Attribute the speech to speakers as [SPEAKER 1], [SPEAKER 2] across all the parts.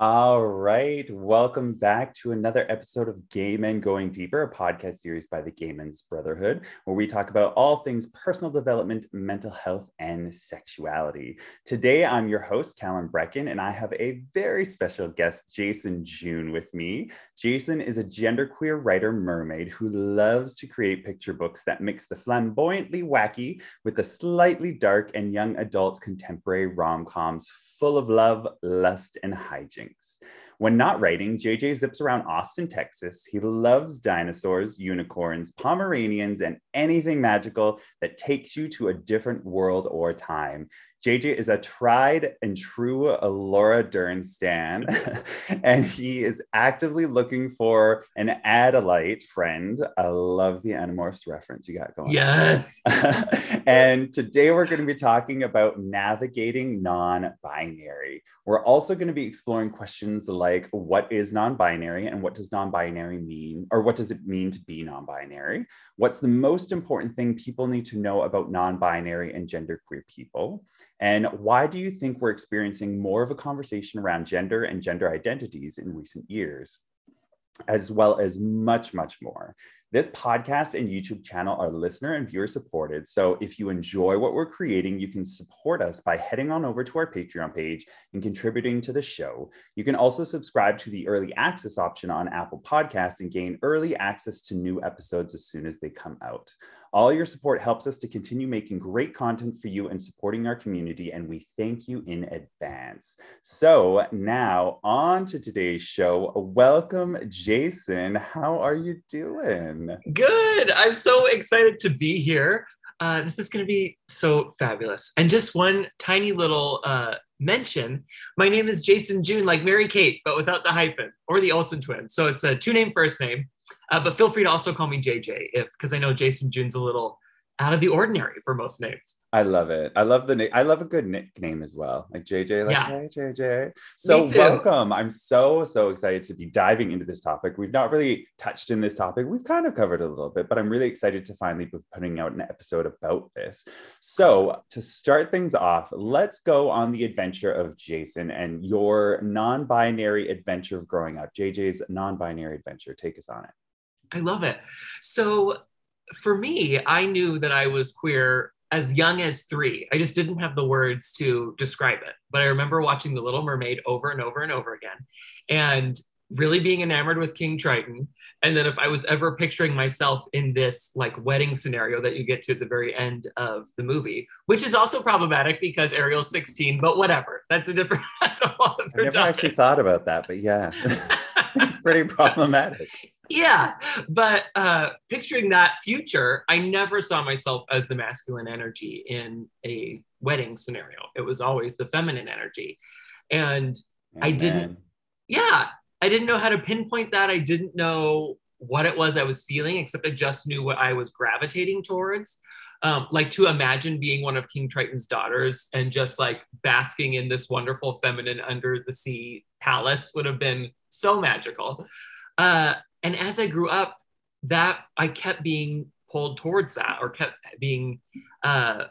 [SPEAKER 1] All right. Welcome back to another episode of Gay Men Going Deeper, a podcast series by the Gay Men's Brotherhood, where we talk about all things personal development, mental health, and sexuality. Today, I'm your host, Callum Brecken, and I have a very special guest, Jason June, with me. Jason is a genderqueer writer mermaid who loves to create picture books that mix the flamboyantly wacky with the slightly dark and young adult contemporary rom coms full of love, lust, and hijinks. When not writing, JJ zips around Austin, Texas. He loves dinosaurs, unicorns, Pomeranians, and anything magical that takes you to a different world or time. JJ is a tried and true Laura Dern stan, and he is actively looking for an Andalite friend. I love the Animorphs reference you got going.
[SPEAKER 2] Yes.
[SPEAKER 1] and today we're going to be talking about navigating non binary. We're also going to be exploring questions like what is non binary and what does non binary mean, or what does it mean to be non binary? What's the most important thing people need to know about non binary and genderqueer people? And why do you think we're experiencing more of a conversation around gender and gender identities in recent years? As well as much, much more. This podcast and YouTube channel are listener and viewer supported. So if you enjoy what we're creating, you can support us by heading on over to our Patreon page and contributing to the show. You can also subscribe to the early access option on Apple Podcasts and gain early access to new episodes as soon as they come out. All your support helps us to continue making great content for you and supporting our community, and we thank you in advance. So, now on to today's show. Welcome, Jason. How are you doing?
[SPEAKER 2] Good. I'm so excited to be here. Uh, this is going to be so fabulous. And just one tiny little uh, mention my name is Jason June, like Mary Kate, but without the hyphen or the Olsen twins. So it's a two name first name. Uh, but feel free to also call me JJ if because I know Jason June's a little out of the ordinary for most names.
[SPEAKER 1] I love it. I love the name. I love a good nickname as well. Like JJ, like,
[SPEAKER 2] Yeah.
[SPEAKER 1] hey, JJ. So, welcome. I'm so, so excited to be diving into this topic. We've not really touched in this topic. We've kind of covered a little bit, but I'm really excited to finally be putting out an episode about this. So, to start things off, let's go on the adventure of Jason and your non binary adventure of growing up. JJ's non binary adventure. Take us on it.
[SPEAKER 2] I love it. So for me, I knew that I was queer as young as three. I just didn't have the words to describe it. But I remember watching The Little Mermaid over and over and over again and really being enamored with King Triton. And then if I was ever picturing myself in this like wedding scenario that you get to at the very end of the movie, which is also problematic because Ariel's 16, but whatever. That's a different, that's a whole
[SPEAKER 1] I never
[SPEAKER 2] topic.
[SPEAKER 1] actually thought about that, but yeah, it's pretty problematic.
[SPEAKER 2] Yeah but uh picturing that future i never saw myself as the masculine energy in a wedding scenario. It was always the feminine energy. And I didn't- yeah i didn't know how to pinpoint that. I didn't know what it was i was feeling except i just knew what i was gravitating towards. Um, like to imagine being one of king triton's daughters and just like basking in this wonderful feminine under the sea palace would have been so magical. Uh, and as i grew up that i kept being pulled towards that or kept being uh,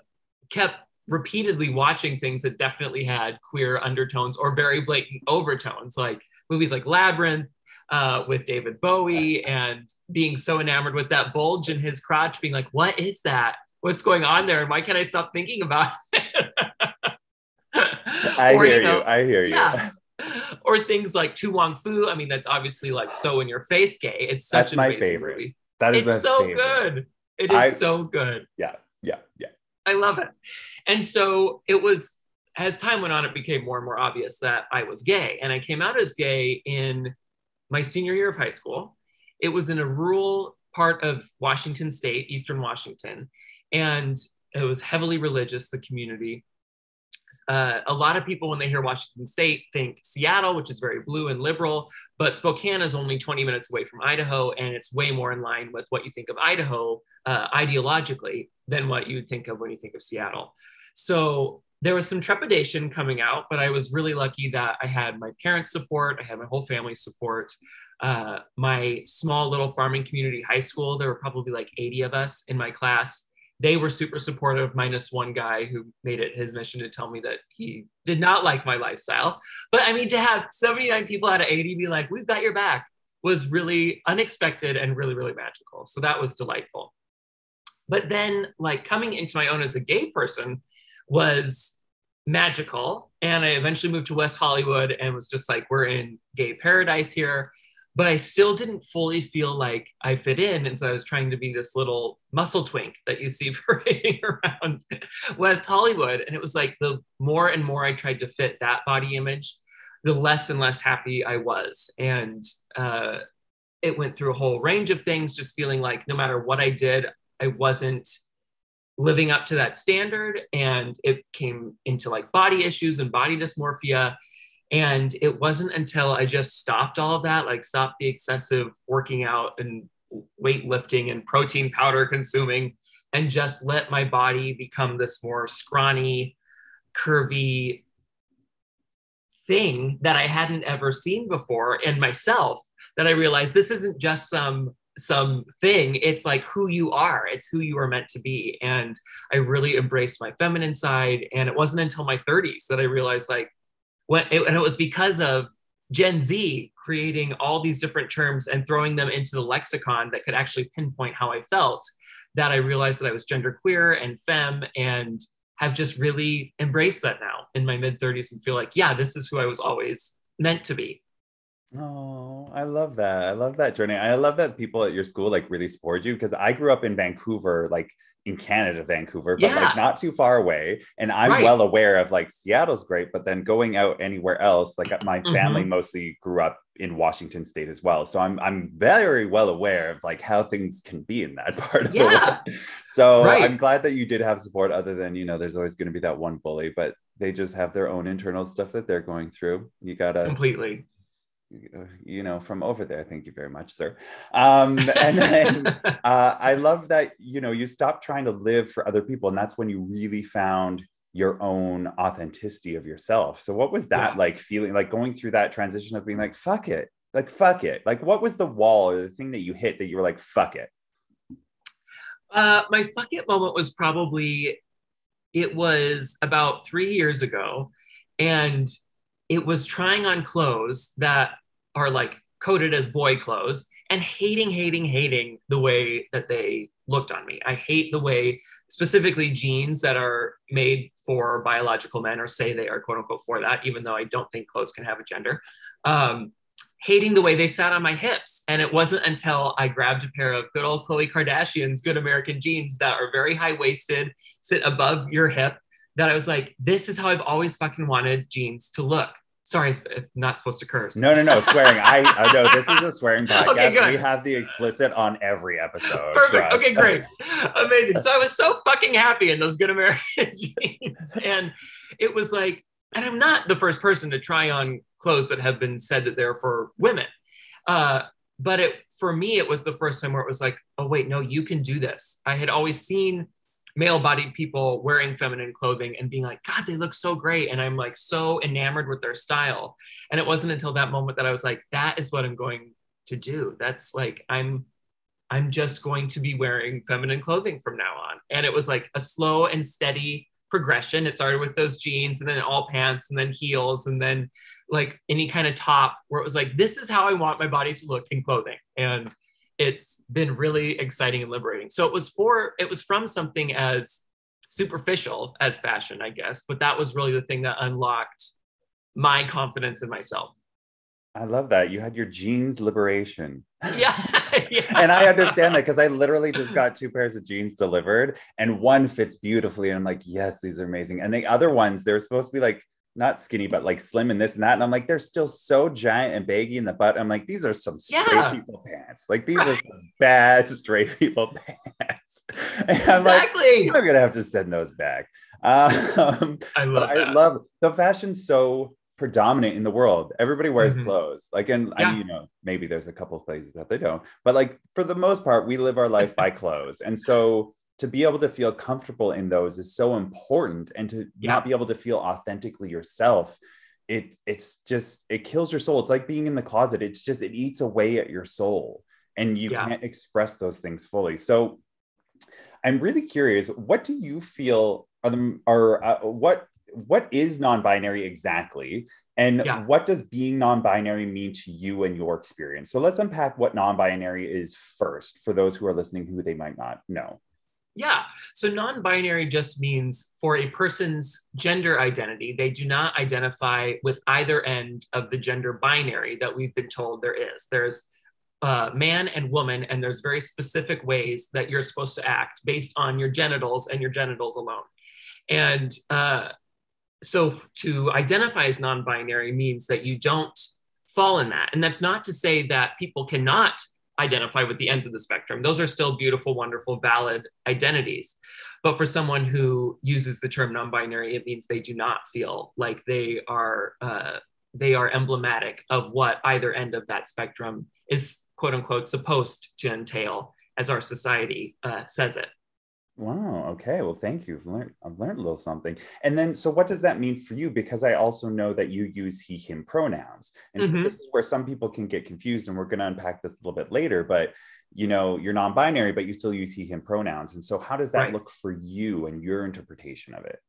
[SPEAKER 2] kept repeatedly watching things that definitely had queer undertones or very blatant overtones like movies like labyrinth uh, with david bowie and being so enamored with that bulge in his crotch being like what is that what's going on there and why can't i stop thinking about it
[SPEAKER 1] I
[SPEAKER 2] Or,
[SPEAKER 1] hear you.
[SPEAKER 2] know,
[SPEAKER 1] I hear you.
[SPEAKER 2] yeah. Or things like To Wong Foo. I mean, that's obviously like so in your face gay. It's such
[SPEAKER 1] That's
[SPEAKER 2] an
[SPEAKER 1] my favorite.
[SPEAKER 2] movie.
[SPEAKER 1] That is
[SPEAKER 2] It's so
[SPEAKER 1] favorite.
[SPEAKER 2] good. It is
[SPEAKER 1] I-
[SPEAKER 2] so good.
[SPEAKER 1] Yeah, yeah, yeah.
[SPEAKER 2] I love it. And so it was as time went on, it became more and more obvious that I was gay. And I came out as gay in my senior year of high school. It was in a rural part of Washington State, Eastern Washington. And it was heavily religious, the community. Uh, a lot of people, when they hear Washington State, think Seattle, which is very blue and liberal, but Spokane is only 20 minutes away from Idaho, and it's way more in line with what you think of Idaho uh, ideologically than what you would think of when you think of Seattle. So there was some trepidation coming out, but I was really lucky that I had my parents' support, I had my whole family's support. Uh, my small little farming community high school, there were probably like 80 of us in my class. They were super supportive, minus one guy who made it his mission to tell me that he did not like my lifestyle. But I mean, to have 79 people out of 80 be like, we've got your back was really unexpected and really, really magical. So that was delightful. But then, like, coming into my own as a gay person was magical. And I eventually moved to West Hollywood and was just like, we're in gay paradise here but I still didn't fully feel like I fit in. And so I was trying to be this little muscle twink that you see parading around West Hollywood. And it was like the more and more I tried to fit that body image, the less and less happy I was. And uh, it went through a whole range of things, just feeling like no matter what I did, I wasn't living up to that standard. And it came into like body issues and body dysmorphia and it wasn't until I just stopped all of that, like stopped the excessive working out and weightlifting and protein powder consuming, and just let my body become this more scrawny, curvy thing that I hadn't ever seen before in myself. That I realized this isn't just some some thing. It's like who you are. It's who you are meant to be. And i really embraced my feminine side. And it wasn't until my 30s that i realized like when it, and it was because of Gen Z creating all these different terms and throwing them into the lexicon that could actually pinpoint how I felt that I realized that I was genderqueer and femme and have just really embraced that now in my mid 30s and feel like, yeah, this is who I was always meant to be.
[SPEAKER 1] Oh, I love that. I love that journey. I love that people at your school like really support you because I grew up in Vancouver, like in Canada, Vancouver, but yeah. like not too far away. And I'm right. well aware of like Seattle's great, but then going out anywhere else, like my mm-hmm. family mostly grew up in Washington State as well. So I'm I'm very well aware of like how things can be in that part of yeah. the world. So right. I'm glad that you did have support other than, you know, there's always going to be that one bully, but they just have their own internal stuff that they're going through. You gotta
[SPEAKER 2] completely
[SPEAKER 1] you know from over there. Thank you very much sir. Um, and then uh, i love that you know you stop trying to live for other people and that's when you really found your own authenticity of yourself. So what was that yeah. like feeling like going through that transition of being like fuck it like fuck it. Like what was the wall or the thing that you hit that you were like fuck it
[SPEAKER 2] uh, my fuck it moment was probably it was about three years ago and it was trying on clothes that are like coded as boy clothes and hating, hating, hating the way that they looked on me. I hate the way, specifically, jeans that are made for biological men or say they are quote unquote for that, even though I don't think clothes can have a gender. Um, hating the way they sat on my hips. And it wasn't until I grabbed a pair of good old Khloe Kardashian's good American jeans that are very high waisted, sit above your hip, that I was like, this is how I've always fucking wanted jeans to look. Sorry, not supposed to curse.
[SPEAKER 1] No, no, no, swearing. I, I know this is a swearing podcast. Okay, we have the explicit on every episode.
[SPEAKER 2] Perfect. Trust. Okay, great. Amazing. So I was so fucking happy in those good American jeans. And it was like, and I'm not the first person to try on clothes that have been said that they're for women. Uh, but it for me, it was the first time where it was like, oh, wait, no, you can do this. I had always seen male bodied people wearing feminine clothing and being like, God, they look so great. And I'm like so enamored with their style. And it wasn't until that moment that I was like, that is what I'm going to do. That's like, I'm, I'm just going to be wearing feminine clothing from now on. And it was like a slow and steady progression. It started with those jeans and then all pants and then heels and then like any kind of top where it was like, this is how I want my body to look in clothing. And it's been really exciting and liberating. So it was for it was from something as superficial as fashion, I guess, but that was really the thing that unlocked my confidence in myself.
[SPEAKER 1] I love that. You had your jeans liberation.
[SPEAKER 2] Yeah. yeah.
[SPEAKER 1] and I understand that because I literally just got two pairs of jeans delivered and one fits beautifully. And I'm like, yes, these are amazing. And the other ones, they're supposed to be like not skinny, but like slim and this and that. And I'm like, they're still so giant and baggy in the butt. I'm like, these are some straight yeah. people pants. Like these right. are some bad straight people pants. And I'm exactly. like, I'm gonna have to send those back. Um,
[SPEAKER 2] I love.
[SPEAKER 1] I love the fashion so predominant in the world. Everybody wears mm-hmm. clothes. Like, and yeah. I mean, you know, maybe there's a couple of places that they don't, but like for the most part, we live our life by clothes. And so to be able to feel comfortable in those is so important and to yeah. not be able to feel authentically yourself it it's just it kills your soul it's like being in the closet it's just it eats away at your soul and you yeah. can't express those things fully so I'm really curious. What do you feel are the are uh, what what is non-binary exactly, and yeah. what does being non-binary mean to you and your experience? So let's unpack what non-binary is first for those who are listening who they might not know.
[SPEAKER 2] Yeah. So non binary just means for a person's gender identity, they do not identify with either end of the gender binary that we've been told there is. There's uh, man and woman, and there's very specific ways that you're supposed to act based on your genitals and your genitals alone. And uh, so to identify as non binary means that you don't fall in that. And that's not to say that people cannot identify with the ends of the spectrum. Those are still beautiful, wonderful, valid identities. But for someone who uses the term non-binary, it means they do not feel like they are uh, they are emblematic of what either end of that spectrum is quote unquote supposed to entail as our society uh, says it.
[SPEAKER 1] Wow. Okay. Well, thank you. I've learned, I've learned a little something. And then, so what does that mean for you? Because I also know that you use he, him pronouns. And mm-hmm. so this is where some people can get confused. And we're going to unpack this a little bit later. But, you know, you're non binary, but you still use he, him pronouns. And so, how does that right. look for you and your interpretation of it?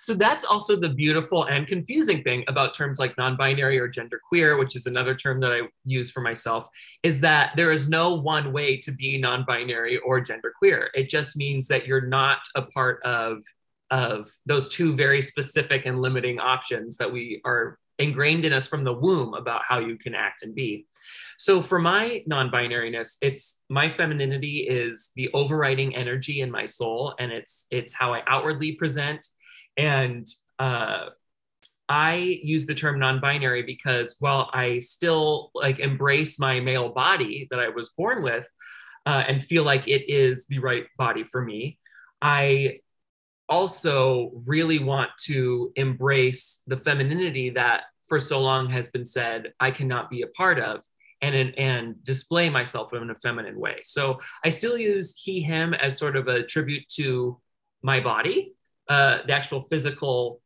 [SPEAKER 2] So that's also the beautiful and confusing thing about terms like non-binary or genderqueer, which is another term that I use for myself, is that there is no one way to be non-binary or genderqueer. It just means that you're not a part of of those two very specific and limiting options that we are ingrained in us from the womb about how you can act and be. So for my non-binariness, it's my femininity is the overriding energy in my soul and it's it's how I outwardly present and uh, I use the term non-binary because while I still like embrace my male body that I was born with uh, and feel like it is the right body for me, I also really want to embrace the femininity that for so long has been said I cannot be a part of and and display myself in a feminine way. So I still use he him as sort of a tribute to my body uh, the actual physical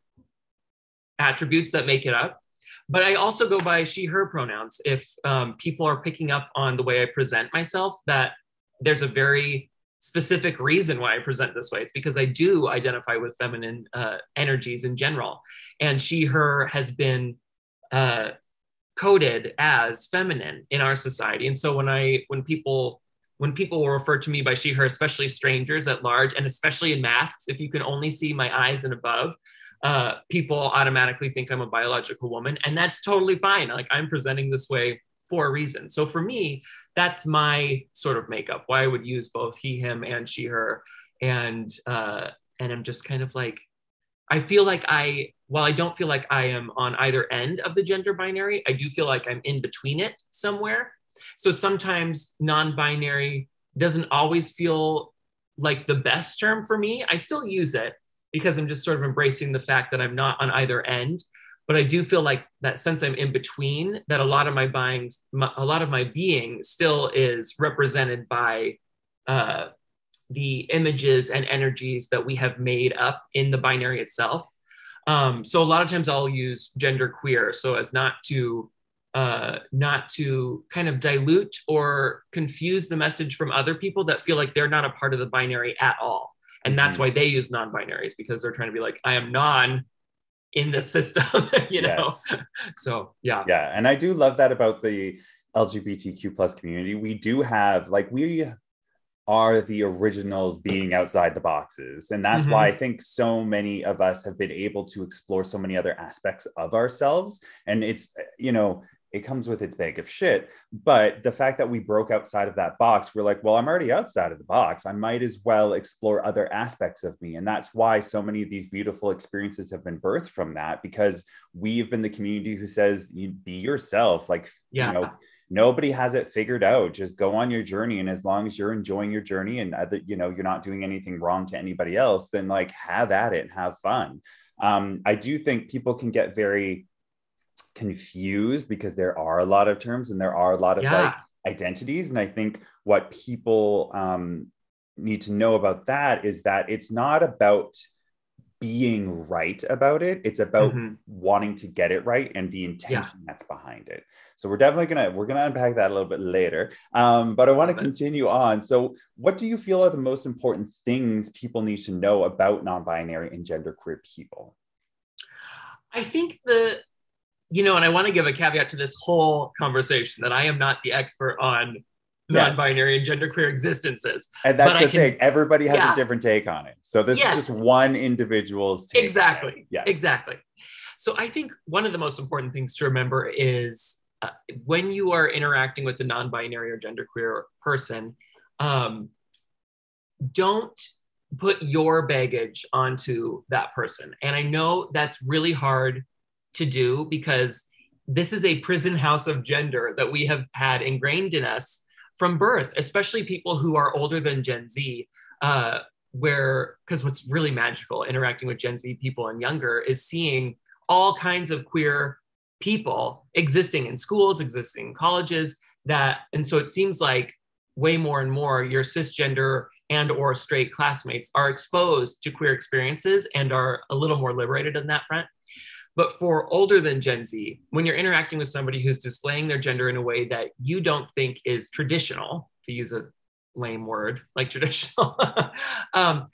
[SPEAKER 2] attributes that make it up. But I also go by she, her pronouns. If um, people are picking up on the way I present myself, that there's a very specific reason why I present this way. It's because I do identify with feminine uh, energies in general. And she, her has been uh, coded as feminine in our society. And so when I, when people when people will refer to me by she, her, especially strangers at large, and especially in masks, if you can only see my eyes and above, uh, people automatically think I'm a biological woman. And that's totally fine. Like I'm presenting this way for a reason. So for me, that's my sort of makeup, why I would use both he, him, and she, her. And, uh, and I'm just kind of like, I feel like I, while I don't feel like I am on either end of the gender binary, I do feel like I'm in between it somewhere. So sometimes non binary doesn't always feel like the best term for me. I still use it because I'm just sort of embracing the fact that I'm not on either end. But I do feel like that since I'm in between, that a lot of my buying, a lot of my being still is represented by uh, the images and energies that we have made up in the binary itself. Um, so a lot of times I'll use gender queer so as not to uh, not to kind of dilute or confuse the message from other people that feel like they're not a part of the binary at all. And that's mm-hmm. why they use non binaries because they're trying to be like, I am non in the system, you know? Yes. so, yeah.
[SPEAKER 1] Yeah. And I do love that about the LGBTQ plus community. We do have, like, we are the originals being outside the boxes. And that's mm-hmm. why I think so many of us have been able to explore so many other aspects of ourselves. And it's, you know, it comes with its bag of shit. But the fact that we broke outside of that box, we're like, well, I'm already outside of the box. I might as well explore other aspects of me. And that's why so many of these beautiful experiences have been birthed from that because we've been the community who says, you be yourself. Like, yeah. you know, nobody has it figured out. Just go on your journey. And as long as you're enjoying your journey and other, you know, you're not doing anything wrong to anybody else, then like have at it and have fun. Um, I do think people can get very confused because there are a lot of terms and there are a lot of yeah. like identities. And I think what people um, need to know about that is that it's not about being right about it. It's about
[SPEAKER 2] Mm-hmm.
[SPEAKER 1] wanting to get it right and the intention that's behind it. So we're definitely gonna we're gonna unpack that a little bit later. Um, but I want to continue on. So, what do you feel are the most important things people need to know about non-binary and genderqueer people?
[SPEAKER 2] I think the, you know, and I want to give a caveat to this whole conversation that I am not the expert on
[SPEAKER 1] Yes.
[SPEAKER 2] non-binary and genderqueer existences.
[SPEAKER 1] And that's
[SPEAKER 2] But
[SPEAKER 1] the
[SPEAKER 2] can-
[SPEAKER 1] thing. Everybody has
[SPEAKER 2] Yeah.
[SPEAKER 1] a different take on it. So this
[SPEAKER 2] Yes.
[SPEAKER 1] is just one individual's take.
[SPEAKER 2] Exactly.
[SPEAKER 1] Yes.
[SPEAKER 2] Exactly. So I think one of the most important things to remember is uh, when you are interacting with a non-binary or genderqueer person, um, don't put your baggage onto that person. And I know that's really hard to do because this is a prison house of gender that we have had ingrained in us from birth, especially people who are older than Gen Z. Uh, where, because what's really magical interacting with Gen Z people and younger is seeing all kinds of queer people existing in schools, existing in colleges. That, and so it seems like way more and more your cisgender and or straight classmates are exposed to queer experiences and are a little more liberated on that front. But for older than Gen Z, when you're interacting with somebody who's displaying their gender in a way that you don't think is traditional, to use a lame word like traditional, um,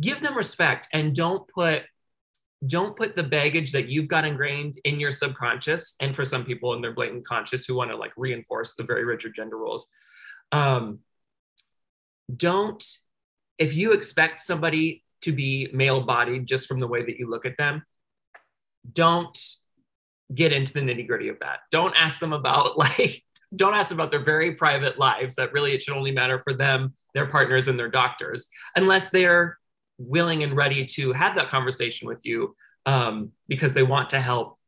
[SPEAKER 2] give them respect and don't put don't put the baggage that you've got ingrained in your subconscious and for some people in their blatant conscious who want to like reinforce the very rigid gender roles um, don't if you expect somebody to be male bodied just from the way that you look at them don't get into the nitty gritty of that. Don't ask them about like don't ask about their very private lives that really it should only matter for them their partners and their doctors unless they're willing and ready to have that conversation with you um, because they want to help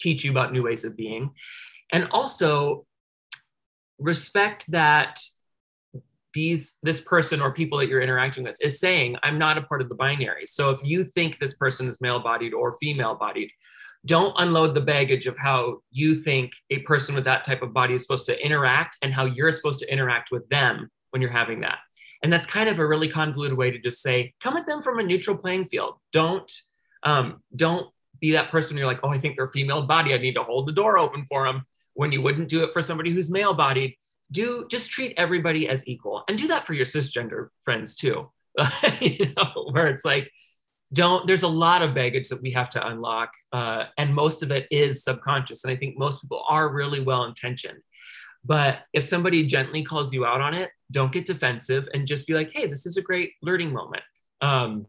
[SPEAKER 2] teach you about new ways of being. And also respect that these this person or people that you're interacting with is saying i'm not a part of the binary. So if you think this person is male bodied or female bodied don't unload the baggage of how you think a person with that type of body is supposed to interact and how you're supposed to interact with them when you're having that. And that's kind of a really convoluted way to just say come at them from a neutral playing field. Don't um, don't be that person you're like oh i think they're female body i need to hold the door open for them when you wouldn't do it for somebody who's male bodied do just treat everybody as equal and do that for your cisgender friends too you know where it's like don't there's a lot of baggage that we have to unlock uh, and most of it is subconscious and i think most people are really well intentioned but if somebody gently calls you out on it don't get defensive and just be like hey this is a great learning moment um,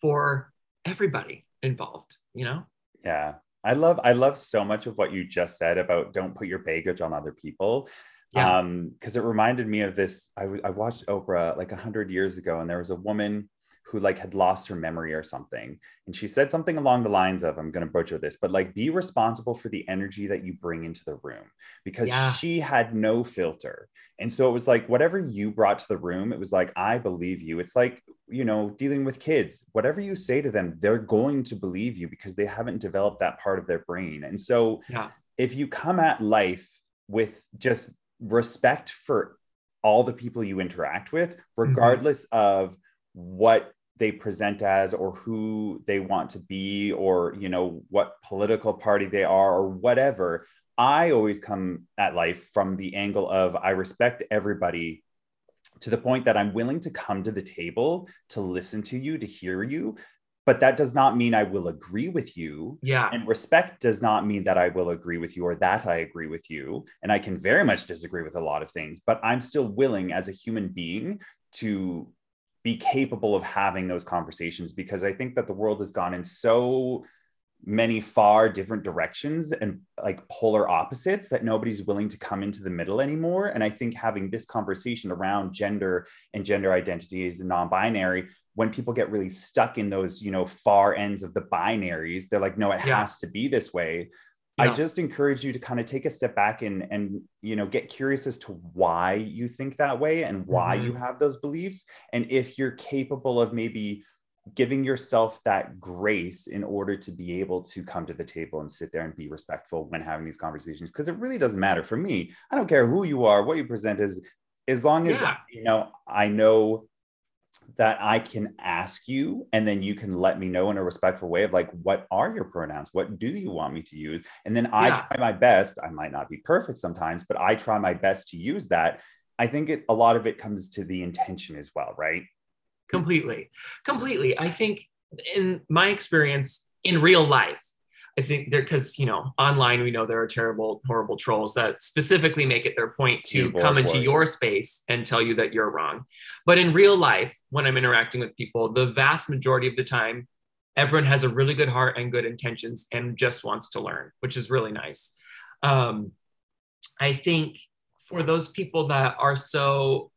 [SPEAKER 2] for everybody involved you know
[SPEAKER 1] Yeah. I love I love so much of what you just said about don't put your baggage on other people.
[SPEAKER 2] Yeah.
[SPEAKER 1] Um, because it reminded me of this. I, w- I watched Oprah like a hundred years ago, and there was a woman who like had lost her memory or something. And she said something along the lines of, I'm gonna butcher this, but like be responsible for the energy that you bring into the room because
[SPEAKER 2] Yeah.
[SPEAKER 1] she had no filter. And so it was like whatever you brought to the room, it was like, I believe you. It's like, you know, dealing with kids, whatever you say to them, they're going to believe you because they haven't developed that part of their brain. And so
[SPEAKER 2] Yeah.
[SPEAKER 1] if you come at life with just respect for all the people you interact with, mm-hmm. regardless of what they present as or who they want to be or you know what political party they are or whatever. I always come at life from the angle of i respect everybody to the point that i'm willing to come to the table to listen to you to hear you but that does not mean i will agree with you
[SPEAKER 2] yeah
[SPEAKER 1] and respect does not mean that I will agree with you or that I agree with you. And I can very much disagree with a lot of things, but I'm still willing as a human being to be capable of having those conversations because I think that the world has gone in so many far different directions and like polar opposites that nobody's willing to come into the middle anymore. And I think having this conversation around gender and gender identities and non-binary, when people get really stuck in those, you know, far ends of the binaries, they're like, no, it
[SPEAKER 2] Yeah.
[SPEAKER 1] has to be this way. I just encourage you to kind of take a step back and and you know get curious as to why you think that way and why
[SPEAKER 2] Mhm.
[SPEAKER 1] you have those beliefs and if you're capable of maybe giving yourself that grace in order to be able to come to the table and sit there and be respectful when having these conversations because it really doesn't matter for me i don't care who you are what you present as as long as
[SPEAKER 2] Yeah.
[SPEAKER 1] you know i know that I can ask you, and then you can let me know in a respectful way of like, what are your pronouns? What do you want me to use? And then I yeah. try my best. I might not be perfect sometimes, but I try my best to use that. I think it a lot of it comes to the intention as well, right?
[SPEAKER 2] Completely. Completely. I think in my experience in real life, I think there because you know online we know there are terrible, horrible trolls that specifically make it their point to Keyboard come into your space and tell you that you're wrong. But in real life, when I'm interacting with people, the vast majority of the time, everyone has a really good heart and good intentions and just wants to learn, which is really nice. Um, I think for those people that are so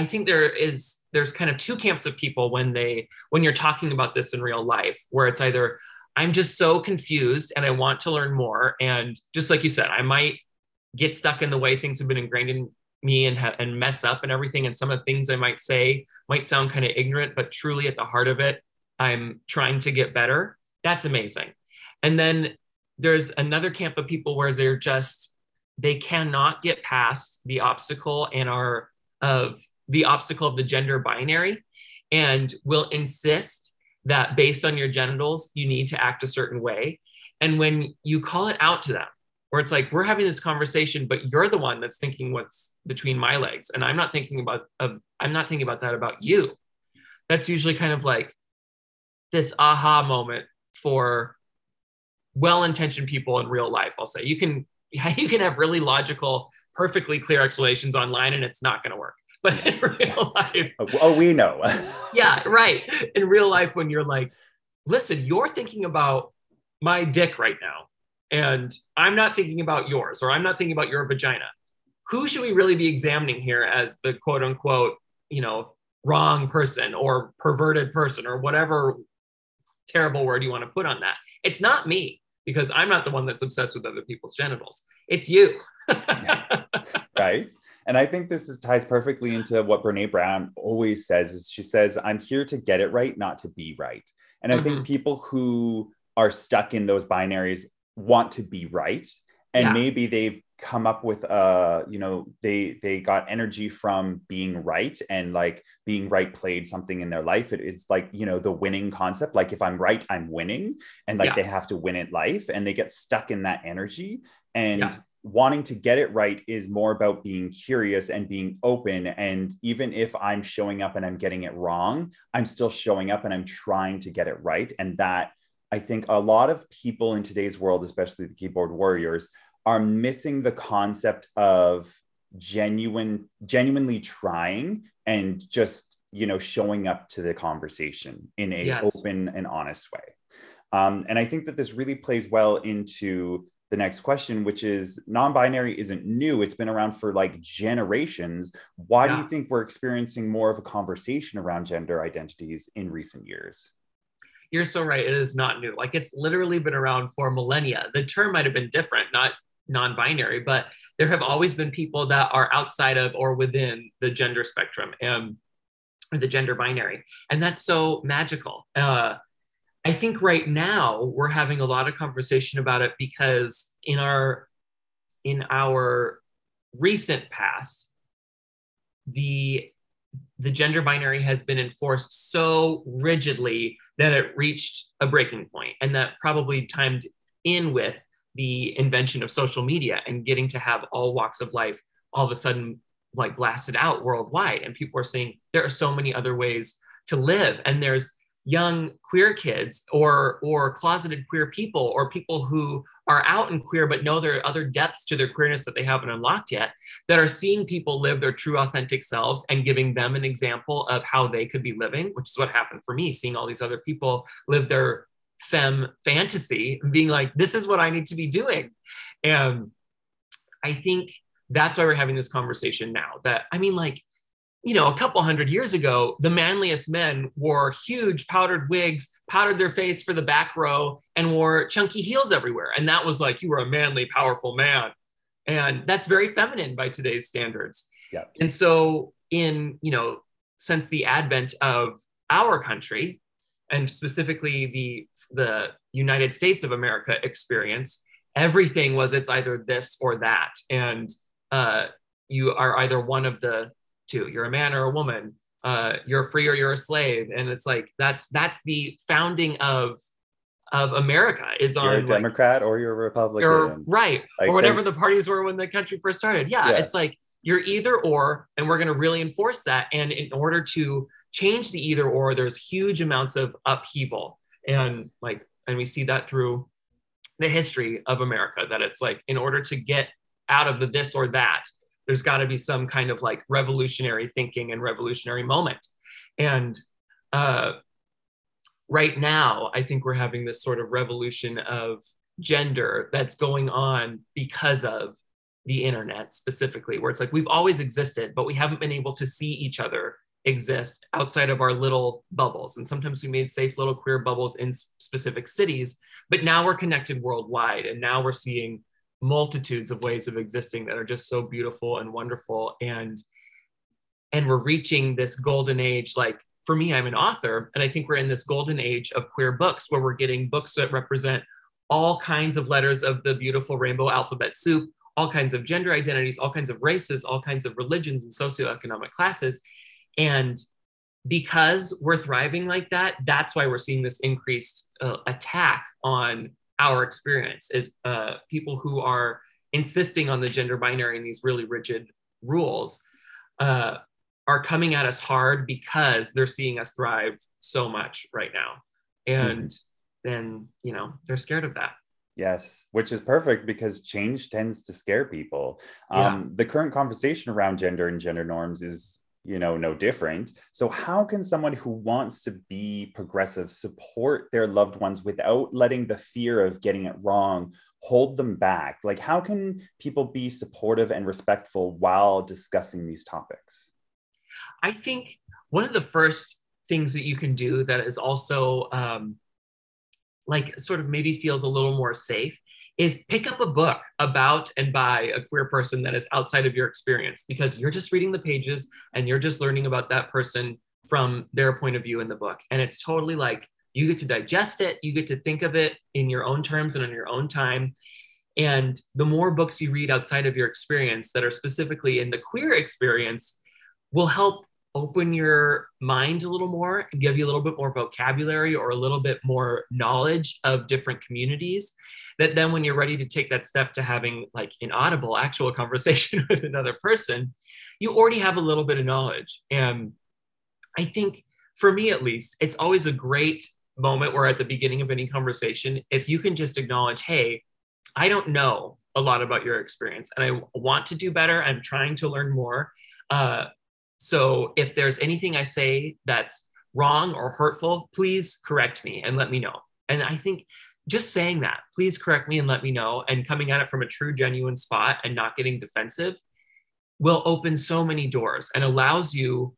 [SPEAKER 2] I think there is there's kind of two camps of people when they when you're talking about this in real life where it's either I'm just so confused and I want to learn more. And just like you said, I might get stuck in the way things have been ingrained in me and, ha- and mess up and everything. And some of the things I might say might sound kind of ignorant, but truly at the heart of it, I'm trying to get better. That's amazing. And then there's another camp of people where they're just, they cannot get past the obstacle and are of the obstacle of the gender binary and will insist that based on your genitals, you need to act a certain way. And when you call it out to them, where it's like, we're having this conversation, but you're the one that's thinking what's between my legs. And I'm not thinking about, uh, I'm not thinking about that about you. That's usually kind of like this aha moment for well-intentioned people in real life. I'll say you can, you can have really logical, perfectly clear explanations online and it's not going to work. But in real life,
[SPEAKER 1] oh, oh we know.
[SPEAKER 2] yeah, right. In real life, when you're like, listen, you're thinking about my dick right now, and I'm not thinking about yours, or I'm not thinking about your vagina. Who should we really be examining here as the quote unquote, you know, wrong person or perverted person or whatever terrible word you want to put on that? It's not me because I'm not the one that's obsessed with other people's genitals. It's you.
[SPEAKER 1] right. And I think this is, ties perfectly into what Brene Brown always says is she says, I'm here to get it right, not to be right. And mm-hmm. I think mm-hmm. people who are stuck in those binaries want to be right. And yeah. maybe they've come up with uh you know they they got energy from being right and like being right played something in their life it is like you know the winning concept like if i'm right i'm winning and like yeah. they have to win at life and they get stuck in that energy and yeah. wanting to get it right is more about being curious and being open and even if i'm showing up and i'm getting it wrong i'm still showing up and i'm trying to get it right and that i think a lot of people in today's world especially the keyboard warriors are missing the concept of genuine genuinely trying and just you know showing up to the conversation in a yes. open and honest way. Um, and i think that this really plays well into the next question which is non-binary isn't new. It's been around for like generations. Why yeah. do you think we're experiencing more of a conversation around gender identities in recent years?
[SPEAKER 2] You're so right. It is not new. Like it's literally been around for millennia. The term might have been different not non-binary, but there have always been people that are outside of or within the gender spectrum and or the gender binary, and that's so magical. Uh, I think right now we're having a lot of conversation about it because in our in our recent past, the the gender binary has been enforced so rigidly that it reached a breaking point and that probably timed in with the invention of social media and getting to have all walks of life all of a sudden like blasted out worldwide. And people are saying there are so many other ways to live. And there's young queer kids or or closeted queer people or people who are out and queer but know there are other depths to their queerness that they haven't unlocked yet that are seeing people live their true authentic selves and giving them an example of how they could be living which is what happened for me seeing all these other people live their fem fantasy being like this is what i need to be doing. And i think that's why we're having this conversation now that i mean like you know a couple hundred years ago the manliest men wore huge powdered wigs powdered their face for the back row and wore chunky heels everywhere. And that was like you were a manly powerful man. And that's very feminine by today's standards.
[SPEAKER 1] Yeah.
[SPEAKER 2] and so in you know since the advent of our country and specifically the the United States of America experience, everything was it's either this or that. And uh, you are either one of the two. You're a man or a woman. uh, you're free or you're a slave, and it's like that's that's the founding of of America is on
[SPEAKER 1] You're a
[SPEAKER 2] like,
[SPEAKER 1] Democrat or you're a Republican.
[SPEAKER 2] or right
[SPEAKER 1] Like,
[SPEAKER 2] or whatever the parties were when the country first started yeah,
[SPEAKER 1] Yeah.
[SPEAKER 2] it's like you're either or and we're going to really enforce that and in order to change the either or there's huge amounts of upheaval. And like and we see that through the history of america that it's like in order to get out of the this or that there's got to be some kind of like revolutionary thinking and revolutionary moment. And uh right now, I think we're having this sort of revolution of gender that's going on because of the internet specifically, where it's like we've always existed, but we haven't been able to see each other exist outside of our little bubbles. And sometimes we made safe little queer bubbles in specific cities, but now we're connected worldwide. And now we're seeing multitudes of ways of existing that are just so beautiful and wonderful. And and we're reaching this golden age like for me i'm an author and i think we're in this golden age of queer books where we're getting books that represent all kinds of letters of the beautiful rainbow alphabet soup all kinds of gender identities all kinds of races all kinds of religions and socioeconomic classes and because we're thriving like that that's why we're seeing this increased uh, attack on our experience is uh, people who are insisting on the gender binary and these really rigid rules uh, are coming at us hard because they're seeing us thrive so much right now and then you know they're scared of that
[SPEAKER 1] Yes, which is perfect because change tends to scare people.
[SPEAKER 2] Yeah.
[SPEAKER 1] Um, the current conversation around gender and gender norms is, you know, no different. So, how can someone who wants to be progressive support their loved ones without letting the fear of getting it wrong hold them back? Like, how can people be supportive and respectful while discussing these topics?
[SPEAKER 2] i think one of the first things that you can do that is also um, like sort of maybe feels a little more safe is pick up a book about and by a queer person that is outside of your experience because you're just reading the pages and you're just learning about that person from their point of view in the book. And it's totally like you get to digest it you get to think of it in your own terms and on your own time. And the more books you read outside of your experience that are specifically in the queer experience will help open your mind a little more and give you a little bit more vocabulary or a little bit more knowledge of different communities that then when you're ready to take that step to having like an audible actual conversation with another person you already have a little bit of knowledge. And i think for me at least it's always a great moment where at the beginning of any conversation if you can just acknowledge hey i don't know a lot about your experience and i want to do better i'm trying to learn more uh, so if there's anything I say that's wrong or hurtful, please correct me and let me know. And I think just saying that, please correct me and let me know, and coming at it from a true, genuine spot and not getting defensive will open so many doors and allows you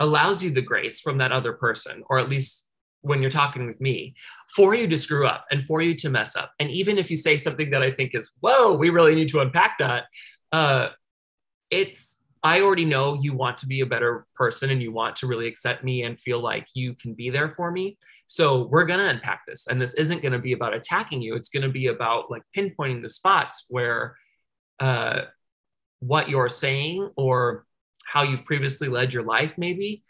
[SPEAKER 2] allows you the grace from that other person, or at least when you're talking with me, for you to screw up and for you to mess up. And even if you say something that I think is, whoa, we really need to unpack that, uh, it's I already know you want to be a better person and you want to really accept me and feel like you can be there for me. So we're going to unpack this. And this isn't going to be about attacking you. It's going to be about like pinpointing the spots where uh, what you're saying or how you've previously led your life, maybe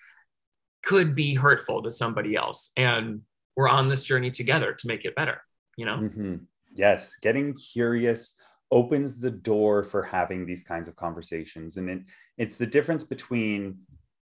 [SPEAKER 2] could be hurtful to somebody else. And we're on this journey together to make it better, you know?
[SPEAKER 1] Mhm. Yes, getting curious opens the door for having these kinds of conversations. And it, it's the difference between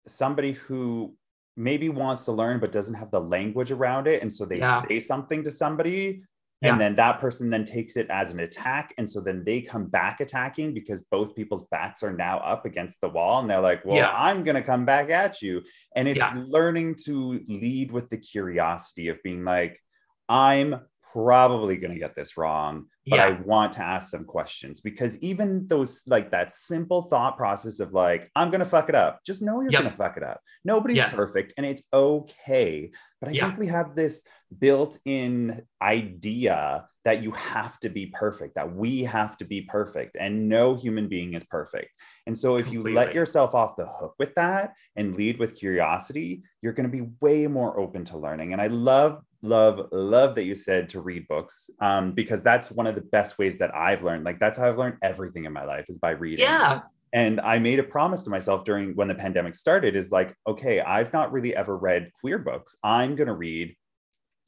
[SPEAKER 1] somebody who maybe wants to learn but doesn't have the language around it. And so they
[SPEAKER 2] Yeah.
[SPEAKER 1] say something to somebody.
[SPEAKER 2] Yeah.
[SPEAKER 1] And then that person then takes it as an attack. And so then they come back attacking because both people's backs are now up against the wall. And they're like, well,
[SPEAKER 2] Yeah.
[SPEAKER 1] I'm going to come back at you. And it's learning to lead with the curiosity of being like, I'm probably going to get this wrong, but I want to ask some questions because even those, like that simple thought process of like, I'm going to fuck it up, just know you're
[SPEAKER 2] Yep.
[SPEAKER 1] going to fuck it up. Nobody's
[SPEAKER 2] Yes.
[SPEAKER 1] perfect and it's okay. But I
[SPEAKER 2] Yeah.
[SPEAKER 1] think we have this built in idea that you have to be perfect, that we have to be perfect, and no human being is perfect. And so, if you let yourself off the hook with that and lead with curiosity, you're going to be way more open to learning. And I love, love, love that you said to read books um, because that's one of the best ways that I've learned. Like, that's how I've learned everything in my life is by reading.
[SPEAKER 2] Yeah.
[SPEAKER 1] And I made a promise to myself during when the pandemic started is like, okay, I've not really ever read queer books. I'm going to read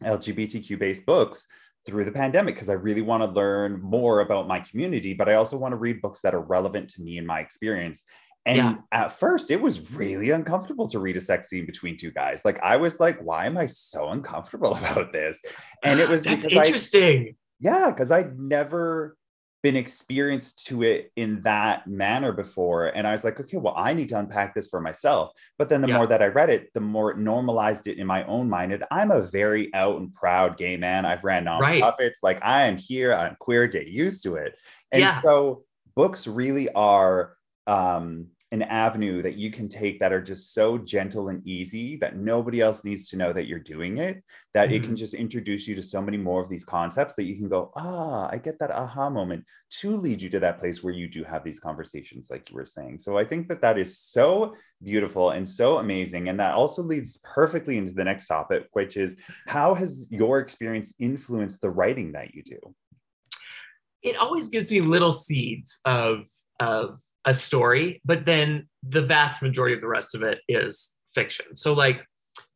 [SPEAKER 1] LGBTQ based books through the pandemic because I really want to learn more about my community, but I also want to read books that are relevant to me and my experience. And yeah. at first, it was really uncomfortable to read a sex scene between two guys. Like I was like, why am I so uncomfortable about this? And it was
[SPEAKER 2] That's interesting.
[SPEAKER 1] I, yeah, because I'd never been experienced to it in that manner before. And I was like, okay, well, I need to unpack this for myself. But then the yeah. more that I read it, the more it normalized it in my own mind. And I'm a very out and proud gay man. I've ran nonprofits. Right. Like I am here, I'm queer, get used to it. And yeah. so books really are um an avenue that you can take that are just so gentle and easy that nobody else needs to know that you're doing it that mm-hmm. it can mm-hmm. just introduce you to so many more of these concepts that you can go ah i get that aha moment to lead you to that place where you do have these conversations like you were saying so i think that that is so beautiful and so amazing and that also leads perfectly into the next topic which is how has your experience influenced the writing that you do
[SPEAKER 2] it always gives me little seeds of of a story, but then the vast majority of the rest of it is fiction. So, like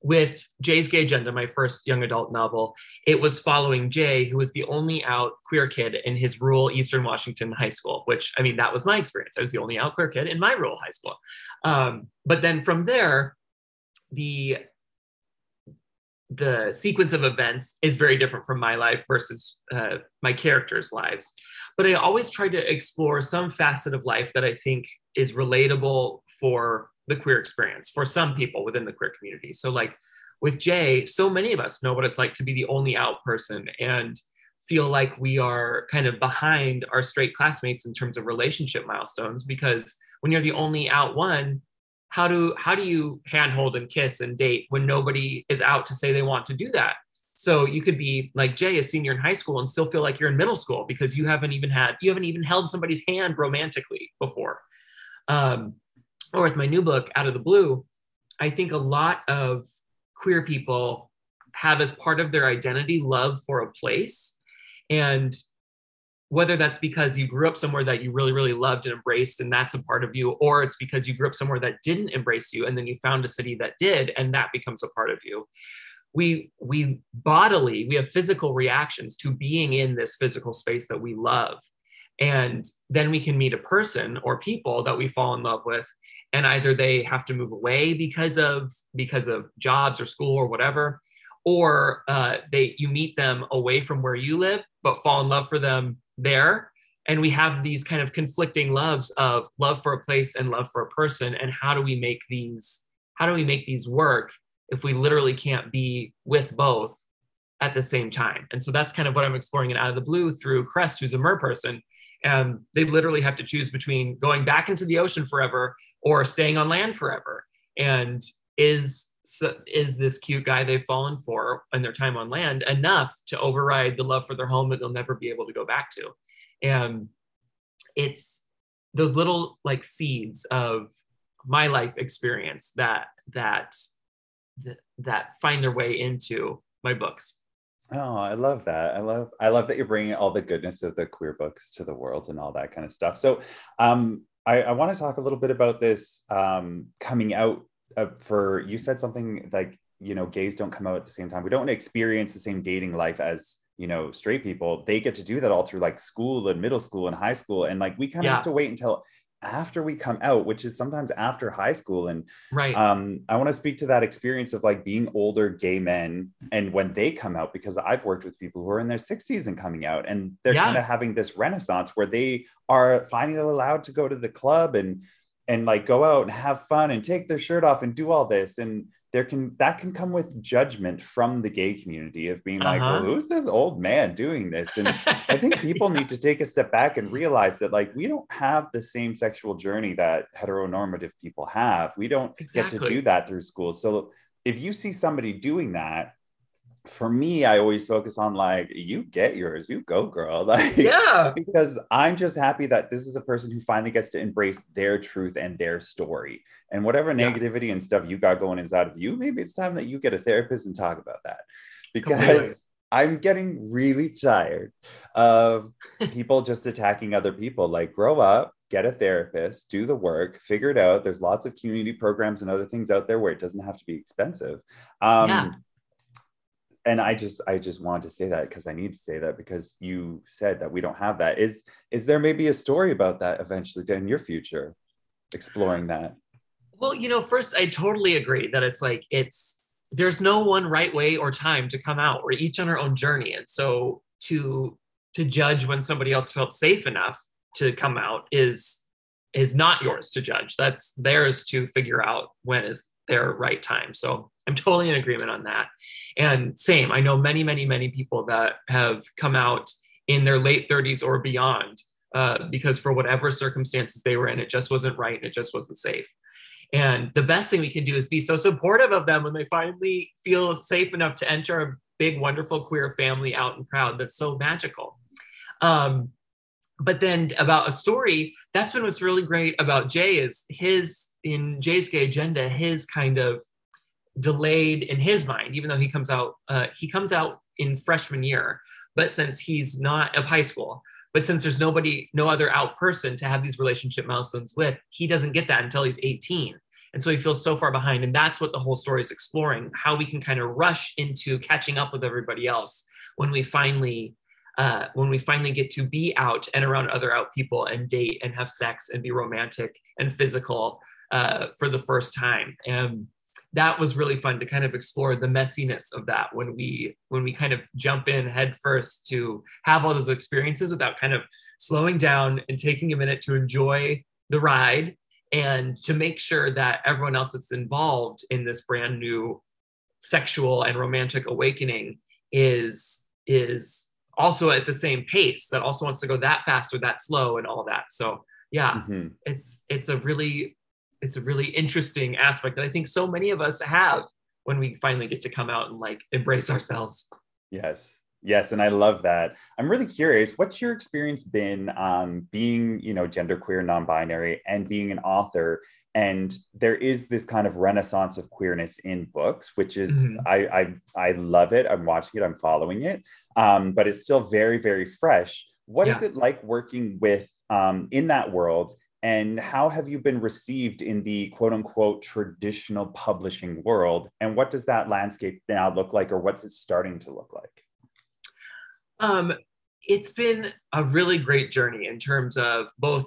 [SPEAKER 2] with Jay's Gay Agenda, my first young adult novel, it was following Jay, who was the only out queer kid in his rural Eastern Washington high school, which I mean, that was my experience. I was the only out queer kid in my rural high school. Um, but then from there, the the sequence of events is very different from my life versus uh, my characters' lives. But I always try to explore some facet of life that I think is relatable for the queer experience for some people within the queer community. So, like with Jay, so many of us know what it's like to be the only out person and feel like we are kind of behind our straight classmates in terms of relationship milestones because when you're the only out one, how do how do you handhold and kiss and date when nobody is out to say they want to do that? So you could be like jay a senior in high school and still feel like you're in middle school because you haven't even had you haven't even held somebody's hand romantically before. Um, or with my new book out of the blue i think a lot of queer people have as part of their identity love for a place. And whether that's because you grew up somewhere that you really really loved and embraced and that's a part of you or it's because you grew up somewhere that didn't embrace you and then you found a city that did and that becomes a part of you. We we bodily we have physical reactions to being in this physical space that we love. And then we can meet a person or people that we fall in love with and either they have to move away because of because of jobs or school or whatever or uh, they you meet them away from where you live but fall in love for them there. And we have these kind of conflicting loves of love for a place and love for a person. And how do we make these how do we make these work if we literally can't be with both at the same time? And so that's kind of what i'm exploring it out of the blue through crest who's a mer person. And they literally have to choose between going back into the ocean forever or staying on land forever. And is is this cute guy they've fallen for in their time on land enough to override the love for their home that they'll never be able to go back to. And it's those little like seeds of my life experience that that that find their way into my books.
[SPEAKER 1] Oh i love that. I love i love that you're bringing all the goodness of the queer books to the world and all that kind of stuff. So um I, I want to talk a little bit about this um, coming out uh, for you said something like you know gays don't come out at the same time. We don't experience the same dating life as you know straight people. They get to do that all through like school and middle school and high school. And like we kind of yeah. have to wait until after we come out which is sometimes after high school. And
[SPEAKER 2] right.
[SPEAKER 1] um i want to speak to that experience of like being older gay men and when they come out because i've worked with people who are in their 60s and coming out and they're yeah. kind of having this renaissance where they are finally allowed to go to the club and and like go out and have fun and take their shirt off and do all this. And there can that can come with judgment from the gay community of being like uh-huh. well, who's this old man doing this? And i think people need to take a step back and realize that like we don't have the same sexual journey that heteronormative people have. We don't exactly. get to do that through school. So if you see somebody doing that for me, I always focus on like, you get yours, you go, girl. Like,
[SPEAKER 2] yeah,
[SPEAKER 1] because I'm just happy that this is a person who finally gets to embrace their truth and their story. And whatever negativity yeah. and stuff you got going inside of you, maybe it's time that you get a therapist and talk about that. Because Completely. I'm getting really tired of people just attacking other people. Like, grow up, get a therapist, do the work, figure it out. There's lots of community programs and other things out there where it doesn't have to be expensive. Um, yeah. And I just, I just wanted to say that because I need to say that because you said that we don't have that. Is, is there maybe a story about that eventually in your future, exploring that?
[SPEAKER 2] Well, you know, first, I totally agree that it's like, it's, there's no one right way or time to come out. We're each on our own journey. And so to, to judge when somebody else felt safe enough to come out is is not yours to judge. That's theirs to figure out when is their right time. So I'm totally in agreement on that. And same, I know many, many, many people that have come out in their late 30s or beyond uh, because for whatever circumstances they were in, it just wasn't right and it just wasn't safe. And the best thing we can do is be so supportive of them when they finally feel safe enough to enter a big, wonderful queer family out and proud. That's so magical. Um, but then about a story that's been what's really great about jay is his in jay's gay agenda his kind of delayed in his mind even though he comes out uh, he comes out in freshman year but since he's not of high school but since there's nobody no other out person to have these relationship milestones with he doesn't get that until he's 18 and so he feels so far behind and that's what the whole story is exploring how we can kind of rush into catching up with everybody else when we finally uh, when we finally get to be out and around other out people and date and have sex and be romantic and physical uh, for the first time. And that was really fun to kind of explore the messiness of that when we when we kind of jump in head first to have all those experiences without kind of slowing down and taking a minute to enjoy the ride and to make sure that everyone else that's involved in this brand new sexual and romantic awakening is is also at the same pace that also wants to go that fast or that slow and all that so yeah mm-hmm. it's it's a really it's a really interesting aspect that i think so many of us have when we finally get to come out and like embrace ourselves.
[SPEAKER 1] Yes. Yes and i love that. I'm really curious what's your experience been um, being you know genderqueer non-binary and being an author? And there is this kind of renaissance of queerness in books which is mm-hmm. I, I i love it. I'm watching it. I'm following it. Um, but it's still very very fresh. What yeah. is it like working with um, in that world and how have you been received in the quote unquote traditional publishing world? And what does that landscape now look like or what's it starting to look like?
[SPEAKER 2] Um, it's been a really great journey in terms of both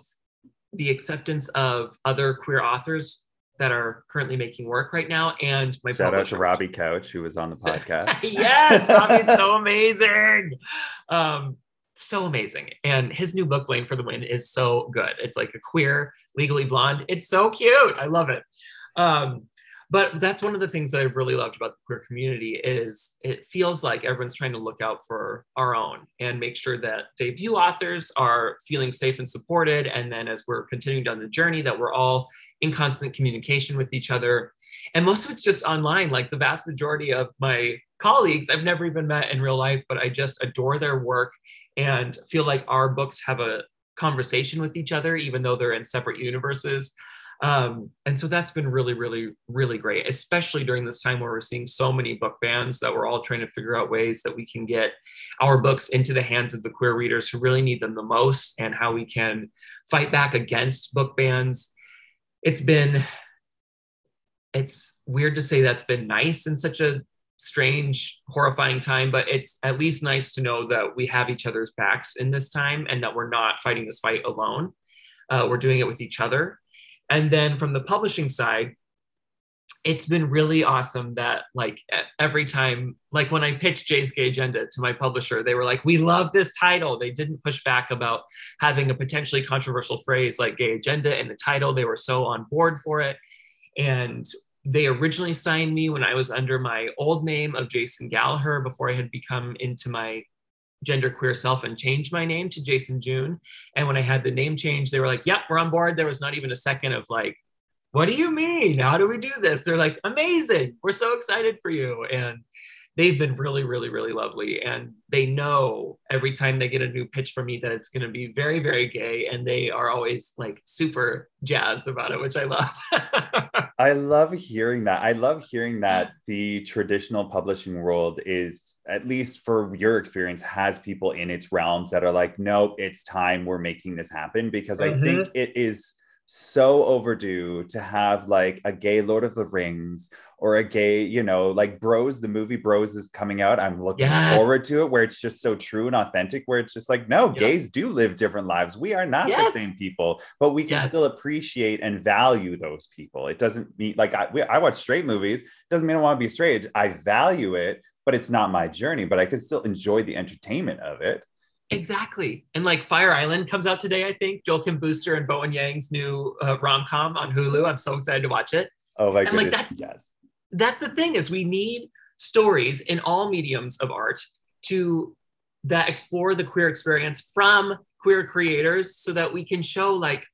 [SPEAKER 2] the acceptance of other queer authors that are currently making work right now and my
[SPEAKER 1] shout out to robbie couch who was on the podcast.
[SPEAKER 2] Yes robbie's so amazing. Um so amazing and his new book Blaine for the Win is so good it's like a queer legally blonde it's so cute i love it um but that's one of the things that I've really loved about the queer community is it feels like everyone's trying to look out for our own and make sure that debut authors are feeling safe and supported. And then as we're continuing down the journey, that we're all in constant communication with each other. And most of it's just online. Like the vast majority of my colleagues, I've never even met in real life, but I just adore their work and feel like our books have a conversation with each other, even though they're in separate universes. Um, and so that's been really, really, really great, especially during this time where we're seeing so many book bans that we're all trying to figure out ways that we can get our books into the hands of the queer readers who really need them the most and how we can fight back against book bans. It's been, it's weird to say that's been nice in such a strange, horrifying time, but it's at least nice to know that we have each other's backs in this time and that we're not fighting this fight alone. Uh, we're doing it with each other. And then from the publishing side, it's been really awesome that like every time, like when I pitched Jay's Gay Agenda to my publisher, they were like, "We love this title." They didn't push back about having a potentially controversial phrase like "gay agenda" in the title. They were so on board for it, and they originally signed me when I was under my old name of Jason Gallagher before I had become into my gender queer self and changed my name to Jason June. And when I had the name change, they were like, yep, we're on board. There was not even a second of like, what do you mean? How do we do this? They're like, amazing. We're so excited for you. And they've been really, really, really lovely. And they know every time they get a new pitch from me that it's going to be very, very gay. And they are always like super jazzed about it, which I love.
[SPEAKER 1] I love hearing that. I love hearing that the traditional publishing world is, at least for your experience, has people in its realms that are like, nope, it's time we're making this happen. Because mm-hmm. I think it is so overdue to have like a gay Lord of the Rings or a gay, you know, like Bros, the movie Bros is coming out. I'm looking yes. forward to it where it's just so true and authentic, where it's just like, no, gays do live different lives. We are not yes. the same people, but we can yes. still appreciate and value those people. It doesn't mean like I, we, I watch straight movies, doesn't mean I want to be straight. I value it, but it's not my journey, but I can still enjoy the entertainment of it.
[SPEAKER 2] Exactly. And like Fire Island comes out today, I think. Joel Kim Booster and Bowen Yang's new uh, rom com on Hulu. I'm so excited to watch it.
[SPEAKER 1] Oh my god!
[SPEAKER 2] Like that's yes. That's the thing is we need stories in all mediums of art to that explore the queer experience from queer creators so that we can show like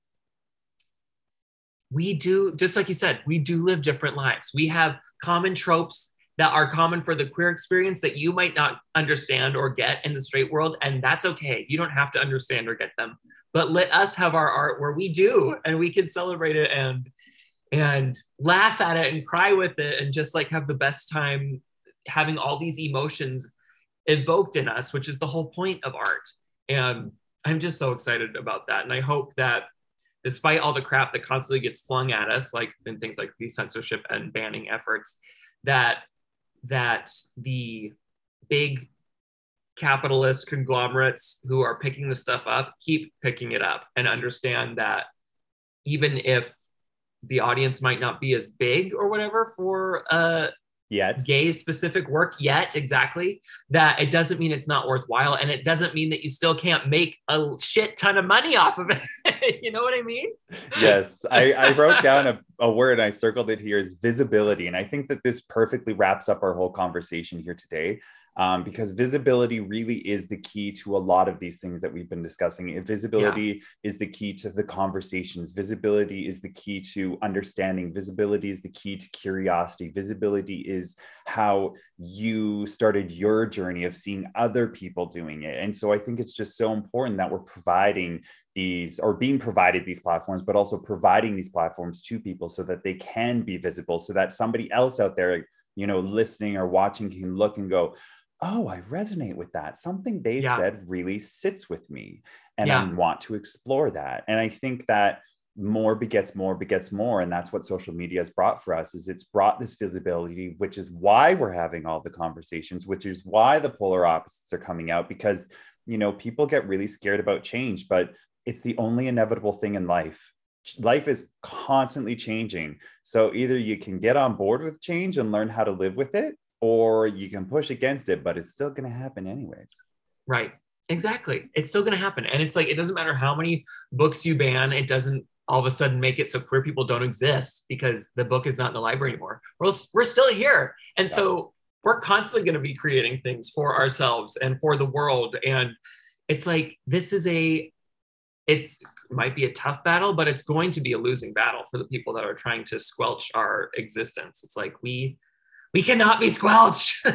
[SPEAKER 2] we do just like you said we do live different lives we have common tropes that are common for the queer experience that you might not understand or get in the straight world. And that's okay. You don't have to understand or get them. But let us have our art where we do and we can celebrate it and and laugh at it and cry with it and just like have the best time having all these emotions evoked in us, which is the whole point of art. And I'm just so excited about that. And I hope that despite all the crap that constantly gets flung at us, like in things like these censorship and banning efforts, that that the big capitalist conglomerates who are picking the stuff up keep picking it up and understand that even if the audience might not be as big or whatever for uh
[SPEAKER 1] yet.
[SPEAKER 2] Gay specific work yet exactly that it doesn't mean it's not worthwhile and it doesn't mean that you still can't make a shit ton of money off of it. You know what i mean?
[SPEAKER 1] Yes. I, I wrote down a, a word i circled it here is visibility and i think that this perfectly wraps up our whole conversation here today um, because visibility really is the key to a lot of these things that we've been discussing. Visibility yeah. is the key to the conversations. Visibility is the key to understanding. Visibility is the key to curiosity. Visibility is how you started your journey of seeing other people doing it. And so I think it's just so important that we're providing these or being provided these platforms, but also providing these platforms to people so that they can be visible, so that somebody else out there you know listening or watching can look and go oh, I resonate with that. Something they yeah. said really sits with me. And yeah. I want to explore that. And I think that more begets more begets more and that's what social media has brought for us is it's brought this visibility which is why we're having all the conversations which is why the polar opposites are coming out because you know people get really scared about change but it's the only inevitable thing in life life is constantly changing so either you can get on board with change and learn how to live with it or you can push against it, but it's still going to happen anyways.
[SPEAKER 2] Right. Exactly. It's still going to happen. And it's like, it doesn't matter how many books you ban, it doesn't all of a sudden make it so queer people don't exist because the book is not in the library anymore. We're, we're still here. And yeah. so we're constantly going to be creating things for ourselves and for the world. And it's like, this is a, it's might be a tough battle, but it's going to be a losing battle for the people that are trying to squelch our existence. It's like we we cannot be squelched.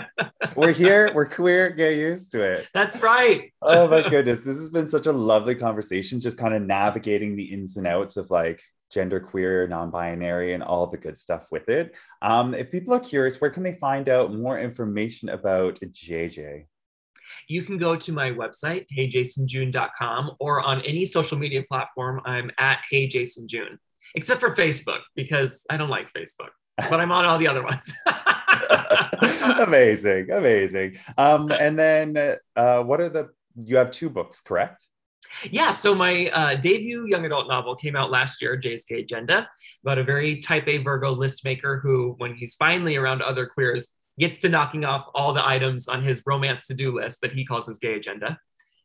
[SPEAKER 1] we're here. We're queer. Get used to it.
[SPEAKER 2] That's right.
[SPEAKER 1] oh my goodness. This has been such a lovely conversation, just kind of navigating the ins and outs of like gender queer, non-binary, and all the good stuff with it. Um, if people are curious, where can they find out more information about JJ?
[SPEAKER 2] You can go to my website, heyjasonjune.com, or on any social media platform, I'm at heyjasonjune, except for Facebook, because I don't like Facebook but I'm on all the other ones.
[SPEAKER 1] amazing, amazing. Um, and then uh, what are the? You have two books, correct?
[SPEAKER 2] Yeah, so my uh, debut young adult novel came out last year, Jay's Gay Agenda, about a very type A Virgo list maker who, when he's finally around other queers, gets to knocking off all the items on his romance to do list that he calls his gay agenda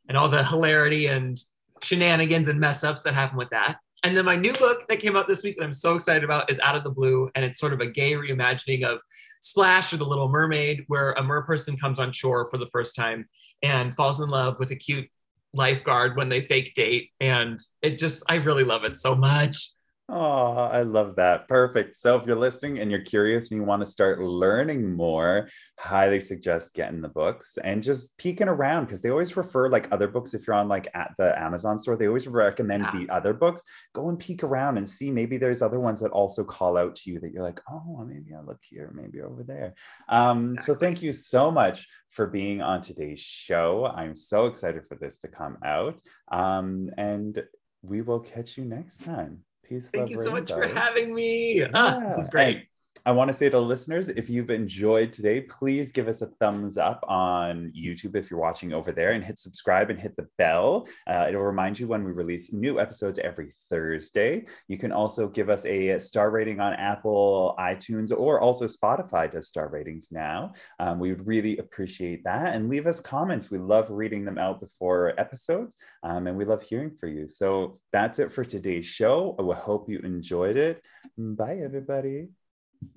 [SPEAKER 2] and all the hilarity and shenanigans and mess ups that happen with that. And then my new book that came out this week that I'm so excited about is Out of the Blue. And it's sort of a gay reimagining of Splash or The Little Mermaid, where a mer person comes on shore for the first time and falls in love with a cute lifeguard when they fake date. And it just, I really love it so much.
[SPEAKER 1] Oh, I love that. Perfect. So if you're listening and you're curious and you want to start learning more, highly suggest getting the books and just peeking around because they always refer like other books. If you're on like at the Amazon store, they always recommend yeah. the other books. Go and peek around and see maybe there's other ones that also call out to you that you're like, oh, maybe I'll look here, maybe over there. Um, exactly. So thank you so much for being on today's show. I'm so excited for this to come out. Um, and we will catch you next time. Peace.
[SPEAKER 2] Thank you so much for having me. Yeah. Ah, this is great.
[SPEAKER 1] And I want to say to listeners, if you've enjoyed today, please give us a thumbs up on YouTube if you're watching over there and hit subscribe and hit the bell. Uh, it'll remind you when we release new episodes every Thursday. You can also give us a star rating on Apple, iTunes, or also Spotify does star ratings now. Um, we would really appreciate that. And leave us comments. We love reading them out before episodes um, and we love hearing from you. So that's it for today's show. I hope you enjoyed it. Bye, everybody.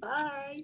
[SPEAKER 2] Bye.